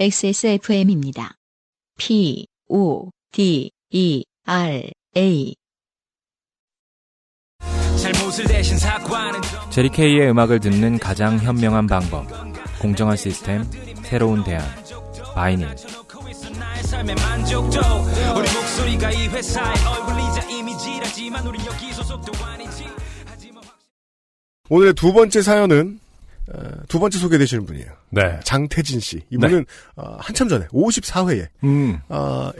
XSFM입니다. P, O, D, E, R, A. 제리케이의 음악을 듣는 가장 현명한 방법. 공정한 시스템, 새로운 대안. 바이닐. 오늘의 두 번째 사연은 어, 두 번째 소개되시는 분이에요. 네. 장태진 씨. 이분은 어, 한참 전에 54회에 음,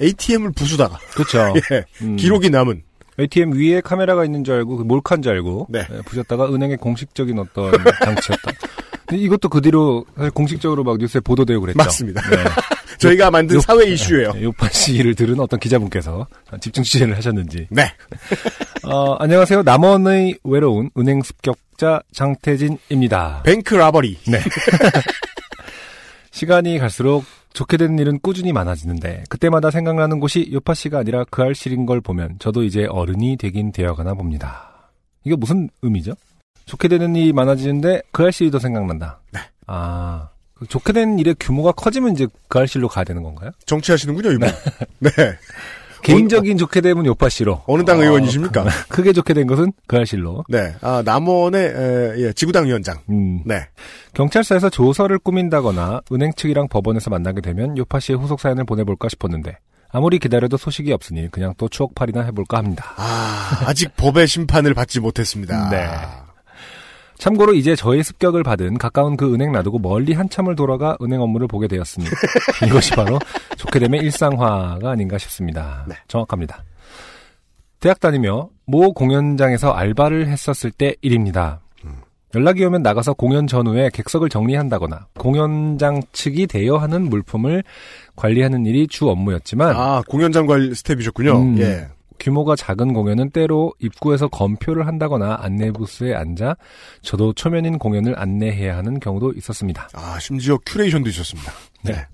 ATM을 부수다가 그렇죠. 예, 음. 기록이 남은 ATM 위에 카메라가 있는 줄 알고 그 몰카인 줄 알고 네. 예, 부셨다가 은행의 공식적인 어떤 장치였다. 이것도 그 뒤로 사실 공식적으로 막 뉴스에 보도되고 그랬죠. 맞습니다. 네. 저희가 만든 요- 사회 이슈예요. 네, 요파 씨를 들은 어떤 기자분께서 집중 취재를 하셨는지. 네. 어, 안녕하세요. 남원의 외로운 은행 습격자 장태진입니다. 뱅크 라버리. 네. 시간이 갈수록 좋게 되는 일은 꾸준히 많아지는데 그때마다 생각나는 곳이 요파 씨가 아니라 그 알실인 걸 보면 저도 이제 어른이 되긴 되어가나 봅니다. 이게 무슨 의미죠? 좋게 되는 일이 많아지는데 그 알실이 더 생각난다. 네. 아, 그 좋게 되는 일의 규모가 커지면 이제 그 알실로 가야 되는 건가요? 정치하시는군요, 이분. 네. 개인적인 좋게 되면 요파 씨로. 어느 당 어, 의원이십니까? 크게 좋게 된 것은 그 알실로. 네. 아, 남원의 에, 예, 지구당 위원장. 음. 네. 경찰서에서 조서를 꾸민다거나 은행 측이랑 법원에서 만나게 되면 요파 씨의 후속 사연을 보내볼까 싶었는데 아무리 기다려도 소식이 없으니 그냥 또 추억팔이나 해볼까 합니다. 아, 아직 법의 심판을 받지 못했습니다. 네. 참고로 이제 저의 습격을 받은 가까운 그 은행 놔두고 멀리 한참을 돌아가 은행 업무를 보게 되었으니 이것이 바로 좋게 되면 일상화가 아닌가 싶습니다. 네. 정확합니다. 대학 다니며 모 공연장에서 알바를 했었을 때 일입니다. 연락이 오면 나가서 공연 전후에 객석을 정리한다거나 공연장 측이 대여하는 물품을 관리하는 일이 주 업무였지만 아, 공연장 관리 스텝이셨군요. 음. 예. 규모가 작은 공연은 때로 입구에서 검표를 한다거나 안내 부스에 앉아 저도 초면인 공연을 안내해야 하는 경우도 있었습니다. 아, 심지어 curation도 있었습니다. 네.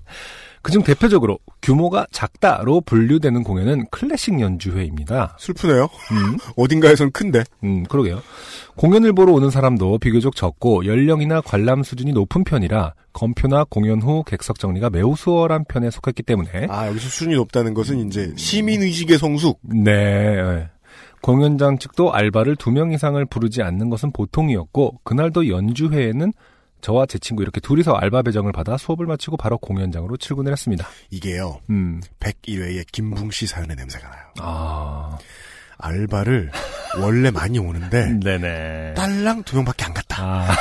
그중 대표적으로 규모가 작다로 분류되는 공연은 클래식 연주회입니다. 슬프네요. 음, 어딘가에선 큰데. 음, 그러게요. 공연을 보러 오는 사람도 비교적 적고 연령이나 관람 수준이 높은 편이라 검표나 공연 후 객석 정리가 매우 수월한 편에 속했기 때문에 아, 여기서 수준이 높다는 것은 이제 시민 의식의 성숙. 네. 예. 공연장 측도 알바를 두 명 이상을 부르지 않는 것은 보통이었고 그날도 연주회에는 저와 제 친구 이렇게 둘이서 알바 배정을 받아 수업을 마치고 바로 공연장으로 출근을 했습니다. 이게요. 음. 101회의 김붕 씨 사연의 냄새가 나요. 아. 알바를 원래 많이 오는데 네네. 딸랑 두 명밖에 안 갔다. 아.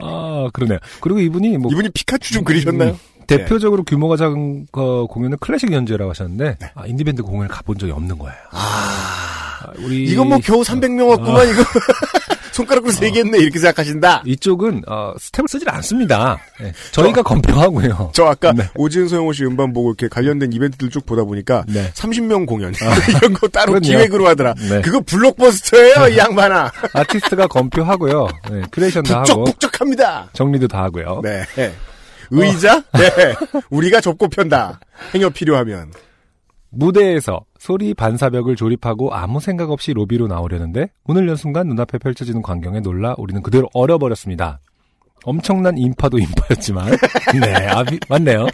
아, 그러네요. 그리고 이분이 뭐 이분이 피카츄 좀 그리셨나요? 음, 대표적으로 규모가 작은 거 공연은 클래식 연주회라고 하셨는데 네. 아, 인디밴드 공연을 가본 적이 없는 거예요. 아, 아, 우리 이건 뭐 겨우 300명 왔구만 이거 손가락으로 세겠네 이렇게 생각하신다. 이쪽은 어, 스텝을 쓰질 않습니다. 예, 저희가 검표하고요. 저 아까 네. 오지은 소영호 씨 음반 보고 이렇게 관련된 이벤트들 쭉 보다 보니까 네. 30명 공연 이런 거 따로 그렇네요. 기획으로 하더라. 네. 그거 블록버스터예요 이 양반아. 아티스트가 검표하고요. 네, curation도 하고 북적북적합니다. 정리도 다 하고요. 네. 의자? 네. 우리가 접고 편다. 행여 필요하면. 무대에서 소리 반사벽을 조립하고 아무 생각 없이 로비로 나오려는데 문을 연 순간 눈앞에 펼쳐지는 광경에 놀라 우리는 그대로 얼어버렸습니다. 엄청난 인파도 인파였지만 네, 아, 미- 맞네요.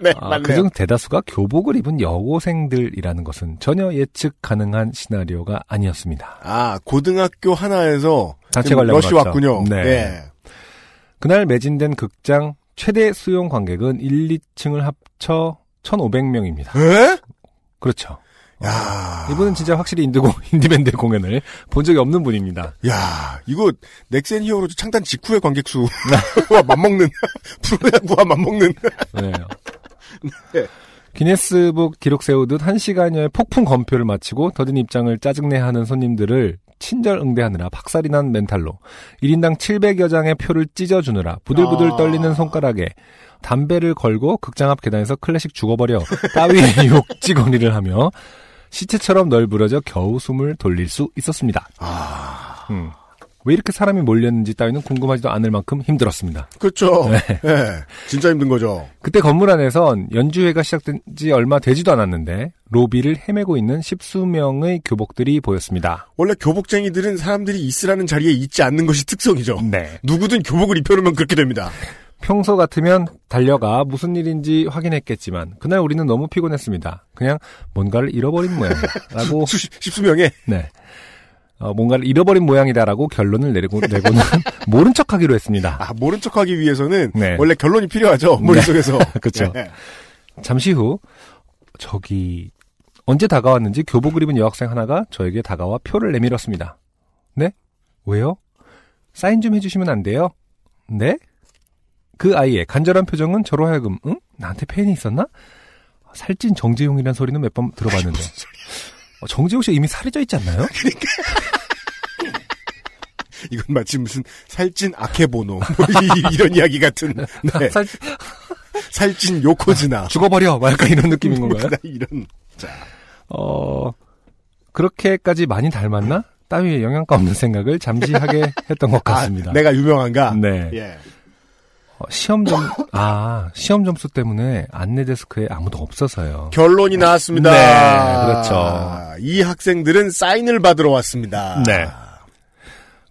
네, 아, 맞네요. 그중 대다수가 교복을 입은 여고생들이라는 것은 전혀 예측 가능한 시나리오가 아니었습니다. 아, 고등학교 하나에서 단체 러쉬 맞죠? 왔군요. 네. 네. 그날 매진된 극장 최대 수용 관객은 1, 2층을 합쳐 1,500명입니다. 에? 그렇죠. 야. 이분은 진짜 확실히 인디고 인디밴드 공연을 본 적이 없는 분입니다. 야, 이거 넥센 히어로즈 창단 직후의 관객 수와 맞먹는 프로야구와 맞먹는 네. 네. 기네스북 기록 세우듯 1시간여의 폭풍 검표를 마치고 더딘 입장을 짜증내하는 손님들을 친절 응대하느라 박살이 난 멘탈로 1인당 700여 장의 표를 찢어주느라 부들부들 아. 떨리는 손가락에 담배를 걸고 극장 앞 계단에서 클래식 죽어버려 따위의 욕지거리를 하며 시체처럼 널브러져 겨우 숨을 돌릴 수 있었습니다. 아, 음. 왜 이렇게 사람이 몰렸는지 따위는 궁금하지도 않을 만큼 힘들었습니다. 그렇죠. 네. 네. 진짜 힘든 거죠. 그때 건물 안에선 연주회가 시작된 지 얼마 되지도 않았는데 로비를 헤매고 있는 십수명의 교복들이 보였습니다. 원래 교복쟁이들은 사람들이 있으라는 자리에 있지 않는 것이 특성이죠. 네. 누구든 교복을 입혀놓으면 그렇게 됩니다. 평소 같으면 달려가 무슨 일인지 확인했겠지만 그날 우리는 너무 피곤했습니다. 그냥 뭔가를 잃어버린 모양이라고 십수명에. 네. 어, 뭔가를 잃어버린 모양이다라고 결론을 내리고 내고는 모른 척하기로 했습니다. 아, 모른 척 하기 위해서는 네. 원래 결론이 필요하죠. 머릿속에서. 그쵸. 네. 잠시 후 저기 언제 다가왔는지 교복을 입은 여학생 하나가 저에게 다가와 표를 내밀었습니다. 네? 왜요? 사인 좀 해주시면 안 돼요? 네? 그 아이의 간절한 표정은 저로 하여금 응? 나한테 팬이 있었나? 살찐 정재용이란 소리는 몇 번 들어봤는데 어, 정재용 씨 이미 살이 쪄 있지 않나요? 이건 마치 무슨 살찐 아케보노. 뭐 이- 이런 이야기 같은. 네. 살 살찐 요코즈나. 죽어버려! 막 약간 이런 느낌인 건가요? 이런. 자. 어, 그렇게까지 많이 닮았나? 따위에 영양가 없는 생각을 잠시 하게 했던 것 같습니다. 아, 내가 유명한가? 네. 예. 어, 시험 점, 아, 시험 점수 때문에 안내 데스크에 아무도 없어서요. 결론이 나왔습니다. 네, 그렇죠. 이 학생들은 사인을 받으러 왔습니다. 네.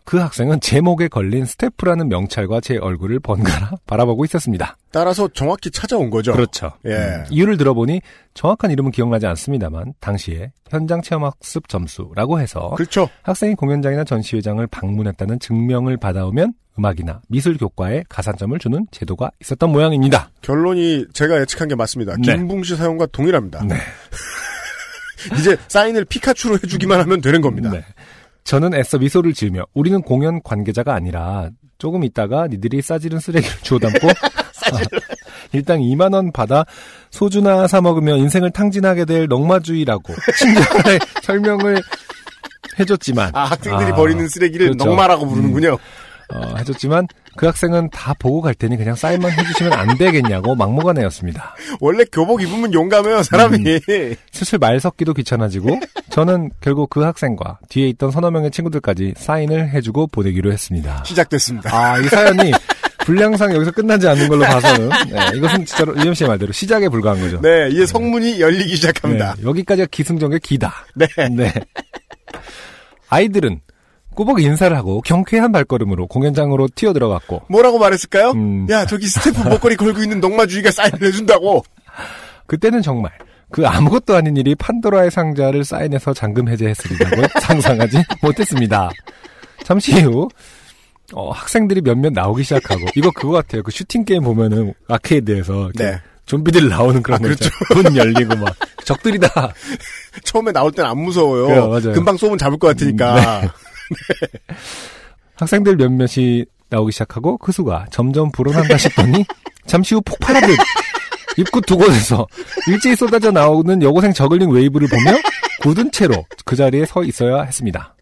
그 학생은 제 목에 걸린 스태프라는 명찰과 제 얼굴을 번갈아 바라보고 있었습니다. 따라서 정확히 찾아온 거죠. 그렇죠. 예. 음, 이유를 들어보니 정확한 이름은 기억나지 않습니다만 당시에 현장 체험 학습 점수라고 해서 그렇죠. 학생이 공연장이나 전시회장을 방문했다는 증명을 받아오면 음악이나 미술 교과에 가산점을 주는 제도가 있었던 모양입니다. 결론이 제가 예측한 게 맞습니다. 네. 김붕 씨 사용과 동일합니다. 네. 이제 사인을 피카츄로 해주기만 하면 되는 겁니다. 네. 저는 애써 미소를 지으며 우리는 공연 관계자가 아니라 조금 있다가 니들이 싸지른 쓰레기를 주워 담고 일당 2만 원 받아 소주나 사 먹으며 인생을 탕진하게 될 넉마주의라고 친절하게 설명을 해줬지만 아, 학생들이 아, 버리는 쓰레기를 그렇죠. 넉마라고 부르는군요. 어, 해줬지만 그 학생은 다 보고 갈 테니 그냥 사인만 해주시면 안 되겠냐고 막무가내였습니다. 원래 교복 입으면 용감해요, 사람이. 음. 슬슬 말 섞기도 귀찮아지고 저는 결국 그 학생과 뒤에 있던 서너 명의 친구들까지 사인을 해주고 보내기로 했습니다. 시작됐습니다. 아, 이 사연이 분량상 여기서 끝나지 않는 걸로 봐서는 네, 이것은 진짜로 이현 씨의 말대로 시작에 불과한 거죠. 네, 이제 성문이 열리기 시작합니다. 네, 여기까지가 기승전결 기다. 네. 네. 아이들은 꾸벅 인사를 하고 경쾌한 발걸음으로 공연장으로 튀어들어갔고 뭐라고 말했을까요? 음. 야, 저기 스태프 목걸이 걸고 있는 넉마주의가 사인을 해준다고. 그때는 정말 그 아무것도 아닌 일이 판도라의 상자를 사인해서 잠금 해제했으리라고 상상하지 못했습니다. 잠시 후 어, 학생들이 몇몇 나오기 시작하고 이거 그거 같아요. 그 슈팅 게임 보면은 아케이드에서 네. 좀비들 나오는 그런 아, 거 있죠. 문 열리고 막 적들이다. 처음에 나올 땐 안 무서워요. 그래요, 맞아요. 금방 쏘면 잡을 것 같으니까. 학생들 몇몇이 나오기 시작하고 그 수가 점점 불어난다 싶더니 잠시 후 폭발하듯 입구 두 곳에서 일제히 쏟아져 나오는 여고생 저글링 wave를 보며 굳은 채로 그 자리에 서 있어야 했습니다.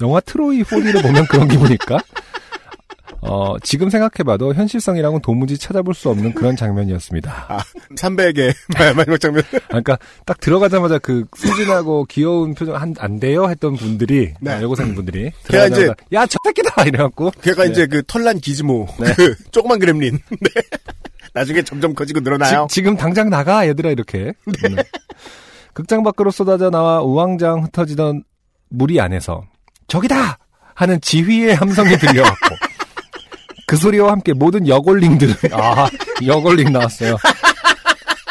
영화 트로이 4D를 보면 그런 기분일까? 어, 지금 생각해봐도 현실성이랑은 도무지 찾아볼 수 없는 그런 장면이었습니다. 아, 300의 마지막 장면. 그러니까 딱 들어가자마자 그 수진하고 귀여운 표정 한, 안 돼요? 했던 분들이 네. 어, 여고생 분들이 걔가 이제- 들어가자마자 야저 새끼다 이래갖고 걔가 네. 이제 그 털난 기즈모. 네. 그 조그만 그렘린. 네. 나중에 점점 커지고 늘어나요. 지, 금 당장 나가 얘들아 이렇게 음. 극장 밖으로 쏟아져 나와 우왕좌왕 흩어지던 무리 안에서 저기다 하는 지휘의 함성이 들려왔고 그 소리와 함께 모든 여골링들은 아 여골링 나왔어요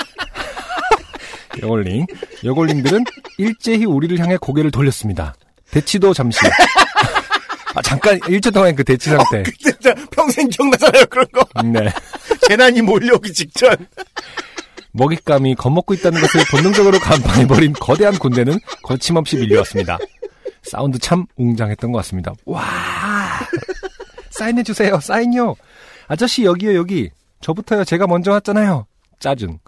여골링 여골링들은 일제히 우리를 향해 고개를 돌렸습니다 대치도 잠시 아, 잠깐 1초 동안 그 대치 상태 진짜 평생 기억나잖아요, 그런 거. 네. 재난이 몰려오기 직전. 먹잇감이 겁먹고 있다는 것을 본능적으로 간파해버린 거대한 군대는 거침없이 밀려왔습니다. 사운드 참 웅장했던 것 같습니다. 와! 사인해주세요, 사인요! 아저씨, 여기요, 여기. 저부터요, 제가 먼저 왔잖아요. 짜증.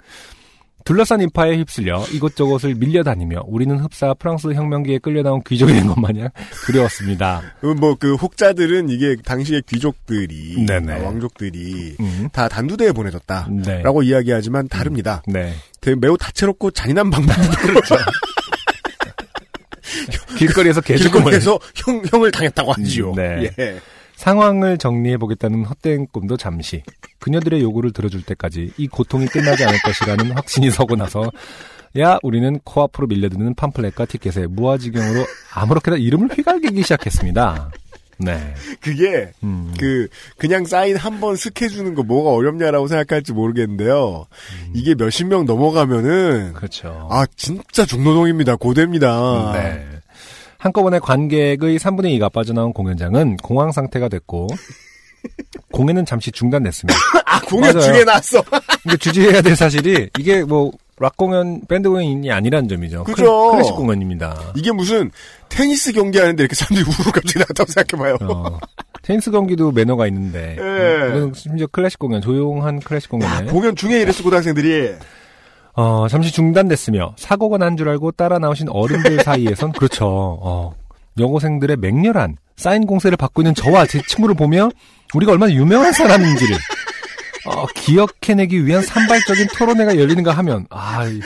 둘러싼 인파에 휩쓸려 이곳저곳을 밀려다니며 우리는 흡사 프랑스 혁명기에 끌려나온 귀족이 된 것 마냥 두려웠습니다. 뭐 그 혹자들은 이게 당시의 귀족들이 네네. 아, 왕족들이 음. 다 단두대에 보내졌다. 네. 라고 이야기하지만 다릅니다. 네. 되게 매우 다채롭고 잔인한 방법으로 길거리에서 개죽음을 길거리에서 형, 형을 당했다고 하지요. 음, 네. 예. 상황을 정리해 보겠다는 헛된 꿈도 잠시 그녀들의 요구를 들어줄 때까지 이 고통이 끝나지 않을 것이라는 확신이 서고 나서 야 우리는 코앞으로 밀려드는 팜플렛과 티켓에 무아지경으로 아무렇게나 이름을 휘갈기기 시작했습니다. 네. 그게 음. 그 그냥 사인 한 번 스케 주는 거 뭐가 어렵냐라고 생각할지 모르겠는데요. 이게 몇십 명 넘어가면은 그렇죠. 아 진짜 중노동입니다. 고됩니다. 네. 한꺼번에 관객의 3분의 2가 빠져나온 공연장은 공황 상태가 됐고 공연은 잠시 중단됐습니다. 아 공연. 중에 나왔어. 근데 주지해야 될 사실이 이게 뭐 락 공연, 밴드 공연이 아니라는 점이죠. 그죠. 클- 클래식 공연입니다. 이게 무슨 테니스 경기 하는데 이렇게 사람들이 우르르 갑자기 나왔다고 생각해봐요. 어, 테니스 경기도 매너가 있는데 예. 이건 심지어 클래식 공연, 조용한 클래식 야, 공연에 공연 중에 이랬어 고등학생들이 어, 잠시 중단됐으며 사고가 난 줄 알고 따라 나오신 어른들 사이에선 그렇죠. 어, 여고생들의 맹렬한 사인 공세를 받고 있는 저와 제 친구를 보며 우리가 얼마나 유명한 사람인지를 어, 기억해내기 위한 산발적인 토론회가 열리는가 하면 아, 이-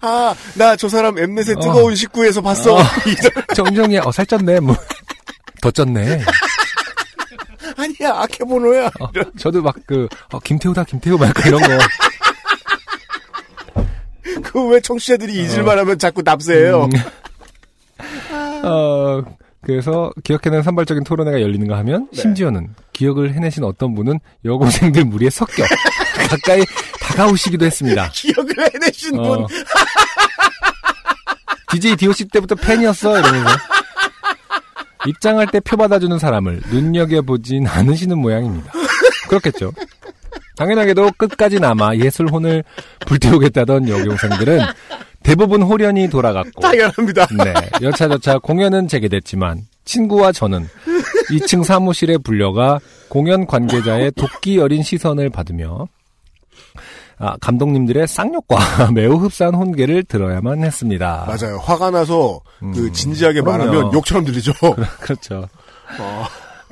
아나 저 사람 엠넷의 어. 뜨거운 식구에서 봤어. 어. 이런- 정정이 어 살쪘네 뭐. 더 쪘네. 아니야 아케보노야. 어, 저도 막 그 김태우다 김태우 막 이런 거. 그 왜 청취자들이 잊을만 하면 자꾸 납세해요. 음. 어, 그래서 기억해낸 산발적인 토론회가 열리는가 하면 네. 심지어는 기억을 해내신 어떤 분은 여고생들 무리에 섞여 가까이 다가오시기도 했습니다. 기억을 해내신 분. 어. DJ DOC 때부터 팬이었어 이러면서 입장할 때 표 받아주는 사람을 눈여겨보진 않으시는 모양입니다. 그렇겠죠. 당연하게도 끝까지 남아 예술혼을 불태우겠다던 여고생들은 대부분 홀연히 돌아갔고 당연합니다. 네, 여차저차 공연은 재개됐지만 친구와 저는 2층 사무실에 불려가 공연 관계자의 도끼 어린 시선을 받으며 아, 감독님들의 쌍욕과 매우 흡사한 혼계를 들어야만 했습니다. 맞아요. 화가 나서 그 음. 진지하게 그럼요. 말하면 욕처럼 들리죠. 그렇죠.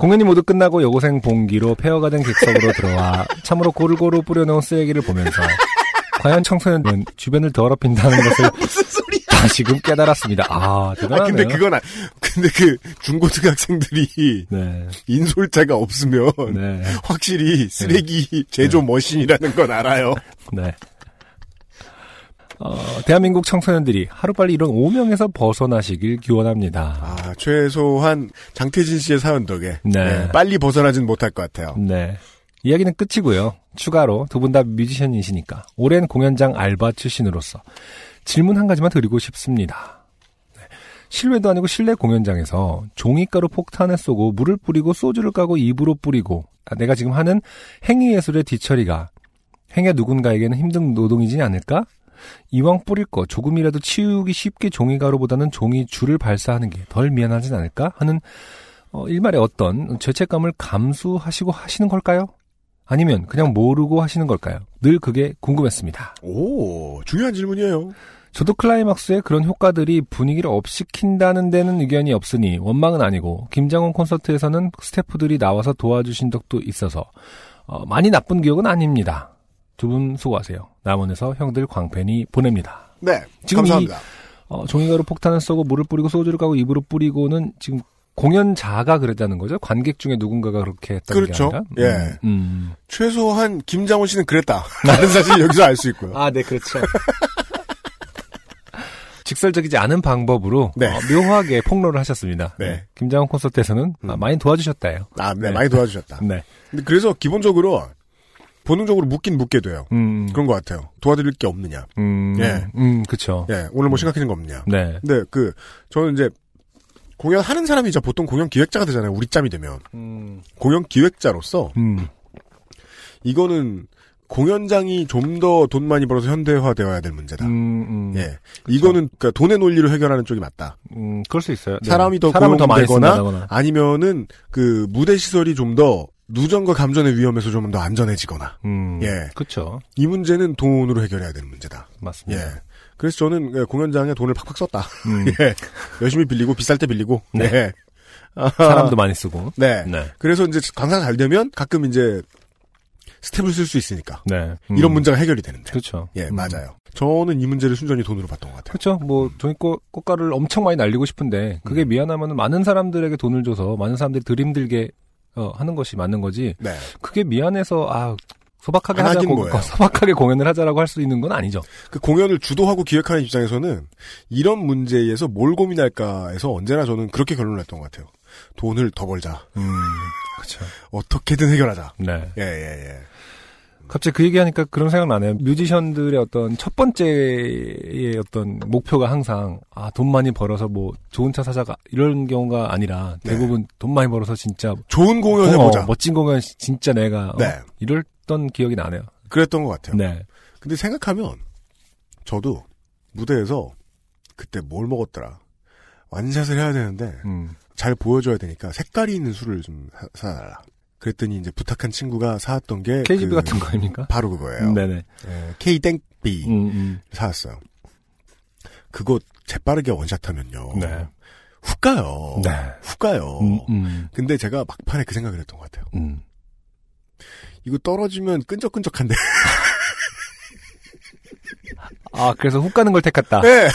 공연이 모두 끝나고 여고생 봉기로 폐허가 된 객석으로 들어와 참으로 고루고루 뿌려놓은 쓰레기를 보면서 과연 청소년은 주변을 더럽힌다는 것을? 다시금 깨달았습니다. 아, 아 대단하네요. 근데 그건 아, 근데 그 중고등학생들이 네, 인솔자가 없으면 네, 확실히 쓰레기 제조 머신이라는 건 알아요. 네. 어, 대한민국 청소년들이 하루빨리 이런 오명에서 벗어나시길 기원합니다. 아 최소한 장태진 씨의 사연 덕에 네. 네, 빨리 벗어나진 못할 것 같아요. 네. 이야기는 끝이고요. 추가로 두 분 다 뮤지션이시니까 오랜 공연장 알바 출신으로서 질문 한 가지만 드리고 싶습니다. 네. 실외도 아니고 실내 공연장에서 종이가루 폭탄을 쏘고 물을 뿌리고 소주를 까고 입으로 뿌리고 아, 내가 지금 하는 행위 예술의 뒤처리가 행여 누군가에게는 힘든 노동이지 않을까? 이왕 뿌릴 거 조금이라도 치우기 쉽게 종이가루보다는 종이 줄을 발사하는 게 덜 미안하진 않을까? 하는 어, 일말의 어떤 죄책감을 감수하시고 하시는 걸까요? 아니면 그냥 모르고 하시는 걸까요? 늘 그게 궁금했습니다. 오 중요한 질문이에요. 저도 클라이막스에 그런 효과들이 분위기를 업시킨다는 데는 의견이 없으니 원망은 아니고 김장훈 콘서트에서는 스태프들이 나와서 도와주신 적도 있어서 어, 많이 나쁜 기억은 아닙니다. 두 분 수고하세요. 남원에서 형들 광팬이 보냅니다. 네 지금 감사합니다. 어, 종이가루 폭탄을 쏘고 물을 뿌리고 소주를 까고 입으로 뿌리고는 지금 공연자가 그랬다는 거죠. 관객 중에 누군가가 그렇게 했다는 그렇죠. 게 아니라. 예. 음. 최소한 김장훈 씨는 그랬다. 라는 사실 여기서 알 수 있고요. 아, 네, 그렇죠. 직설적이지 않은 방법으로 네. 어, 묘하게 폭로를 하셨습니다. 네. 김장훈 콘서트에서는 아, 많이 도와주셨다요. 아, 네, 네. 많이 도와주셨다. 네. 근데 그래서 기본적으로 본능적으로 묻긴 묻게 돼요. 음, 그런 것 같아요. 도와드릴 게 없느냐. 음, 예. 음, 그쵸. 예, 오늘 뭐 생각하는 거 없느냐. 네. 근데 그 저는 이제 공연하는 사람이 이제 보통 공연 기획자가 되잖아요. 우리 짬이 되면 음, 공연 기획자로서 음, 이거는 공연장이 좀 더 돈 많이 벌어서 현대화되어야 될 문제다. 음, 음, 예, 이거는 그러니까 돈의 논리로 해결하는 쪽이 맞다. 음, 그럴 수 있어요. 네. 사람이 더 사람을 더 많이 쓴다거나. 아니면은 그 무대 시설이 좀 더 누전과 감전의 위험에서 좀 더 안전해지거나 음, 예. 그쵸. 이 문제는 돈으로 해결해야 되는 문제다. 맞습니다. 예. 그래서 저는 예, 공연장에 돈을 팍팍 썼다. 음, 예. 열심히 빌리고 비쌀 때 빌리고. 네. 예. 사람도 많이 쓰고. 네. 네. 그래서 이제 강사가 잘 되면 가끔 이제 스텝을 쓸 수 있으니까 네. 음, 이런 문제가 해결이 되는데. 그렇죠. 예, 음. 맞아요. 저는 이 문제를 순전히 돈으로 봤던 것 같아요. 그렇죠. 뭐 종이꽃 꽃가루를 엄청 많이 날리고 싶은데 그게 음. 미안하면 많은 사람들에게 돈을 줘서 많은 사람들이 덜 힘들게 어, 하는 것이 맞는 거지. 네. 그게 미안해서 아 소박하게 하자고 뭐예요. 소박하게 공연을 하자라고 할 수 있는 건 아니죠. 그 공연을 주도하고 기획하는 입장에서는 이런 문제에서 뭘 고민할까에서 언제나 저는 그렇게 결론을 냈던 것 같아요. 돈을 더 벌자. 음, 그렇죠. 어떻게든 해결하자. 네. 예, 예, 예. 갑자기 그 얘기하니까 그런 생각 나네요. 뮤지션들의 어떤 첫 번째의 어떤 목표가 항상 아 돈 많이 벌어서 뭐 좋은 차 사자가 이런 경우가 아니라 네. 대부분 돈 많이 벌어서 진짜 좋은 공연 해보자. 어, 멋진 공연 진짜 내가 어, 네. 이랬던 기억이 나네요. 그랬던 것 같아요. 네. 근데 생각하면 저도 무대에서 그때 뭘 먹었더라. 완샷을 해야 되는데 음. 잘 보여줘야 되니까 색깔이 있는 술을 좀 사- 사달라. 그랬더니 이제 부탁한 친구가 사왔던 게 KGB 그- 같은 거 아닙니까? 바로 그거예요. 네네. 예, K땡비 음, 음. 사왔어요. 그거 재빠르게 원샷하면요. 네. 훅 가요. 네. 훅 가요. 음, 음, 근데 제가 막판에 그 생각을 했던 것 같아요. 음. 이거 떨어지면 끈적끈적한데. 아, 그래서 훅 가는 걸 택했다. 네.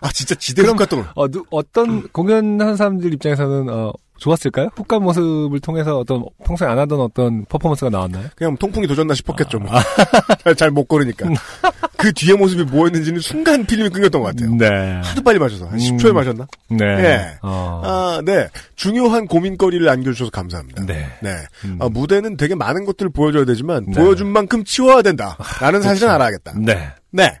아 진짜 지대 훅 갔던 걸. 어, 누, 어떤 공연하는 사람들 입장에서는 어, 좋았을까요? 훅간 모습을 통해서 어떤 평소에 안 하던 어떤 퍼포먼스가 나왔나요? 그냥 통풍이 도졌나 싶었겠죠. 뭐. 잘못 걸으니까. 그 뒤에 모습이 뭐였는지는 순간 필름이 끊겼던 것 같아요. 네. 하도 빨리 마셔서 한 음. 10초에 마셨나? 네. 예. 어. 아, 네. 중요한 고민거리를 안겨주셔서 감사합니다. 네. 네. 음. 아, 무대는 되게 많은 것들을 보여줘야 되지만 네. 보여준 만큼 치워야 된다. 라는 사실은 알아야겠다. 네. 네.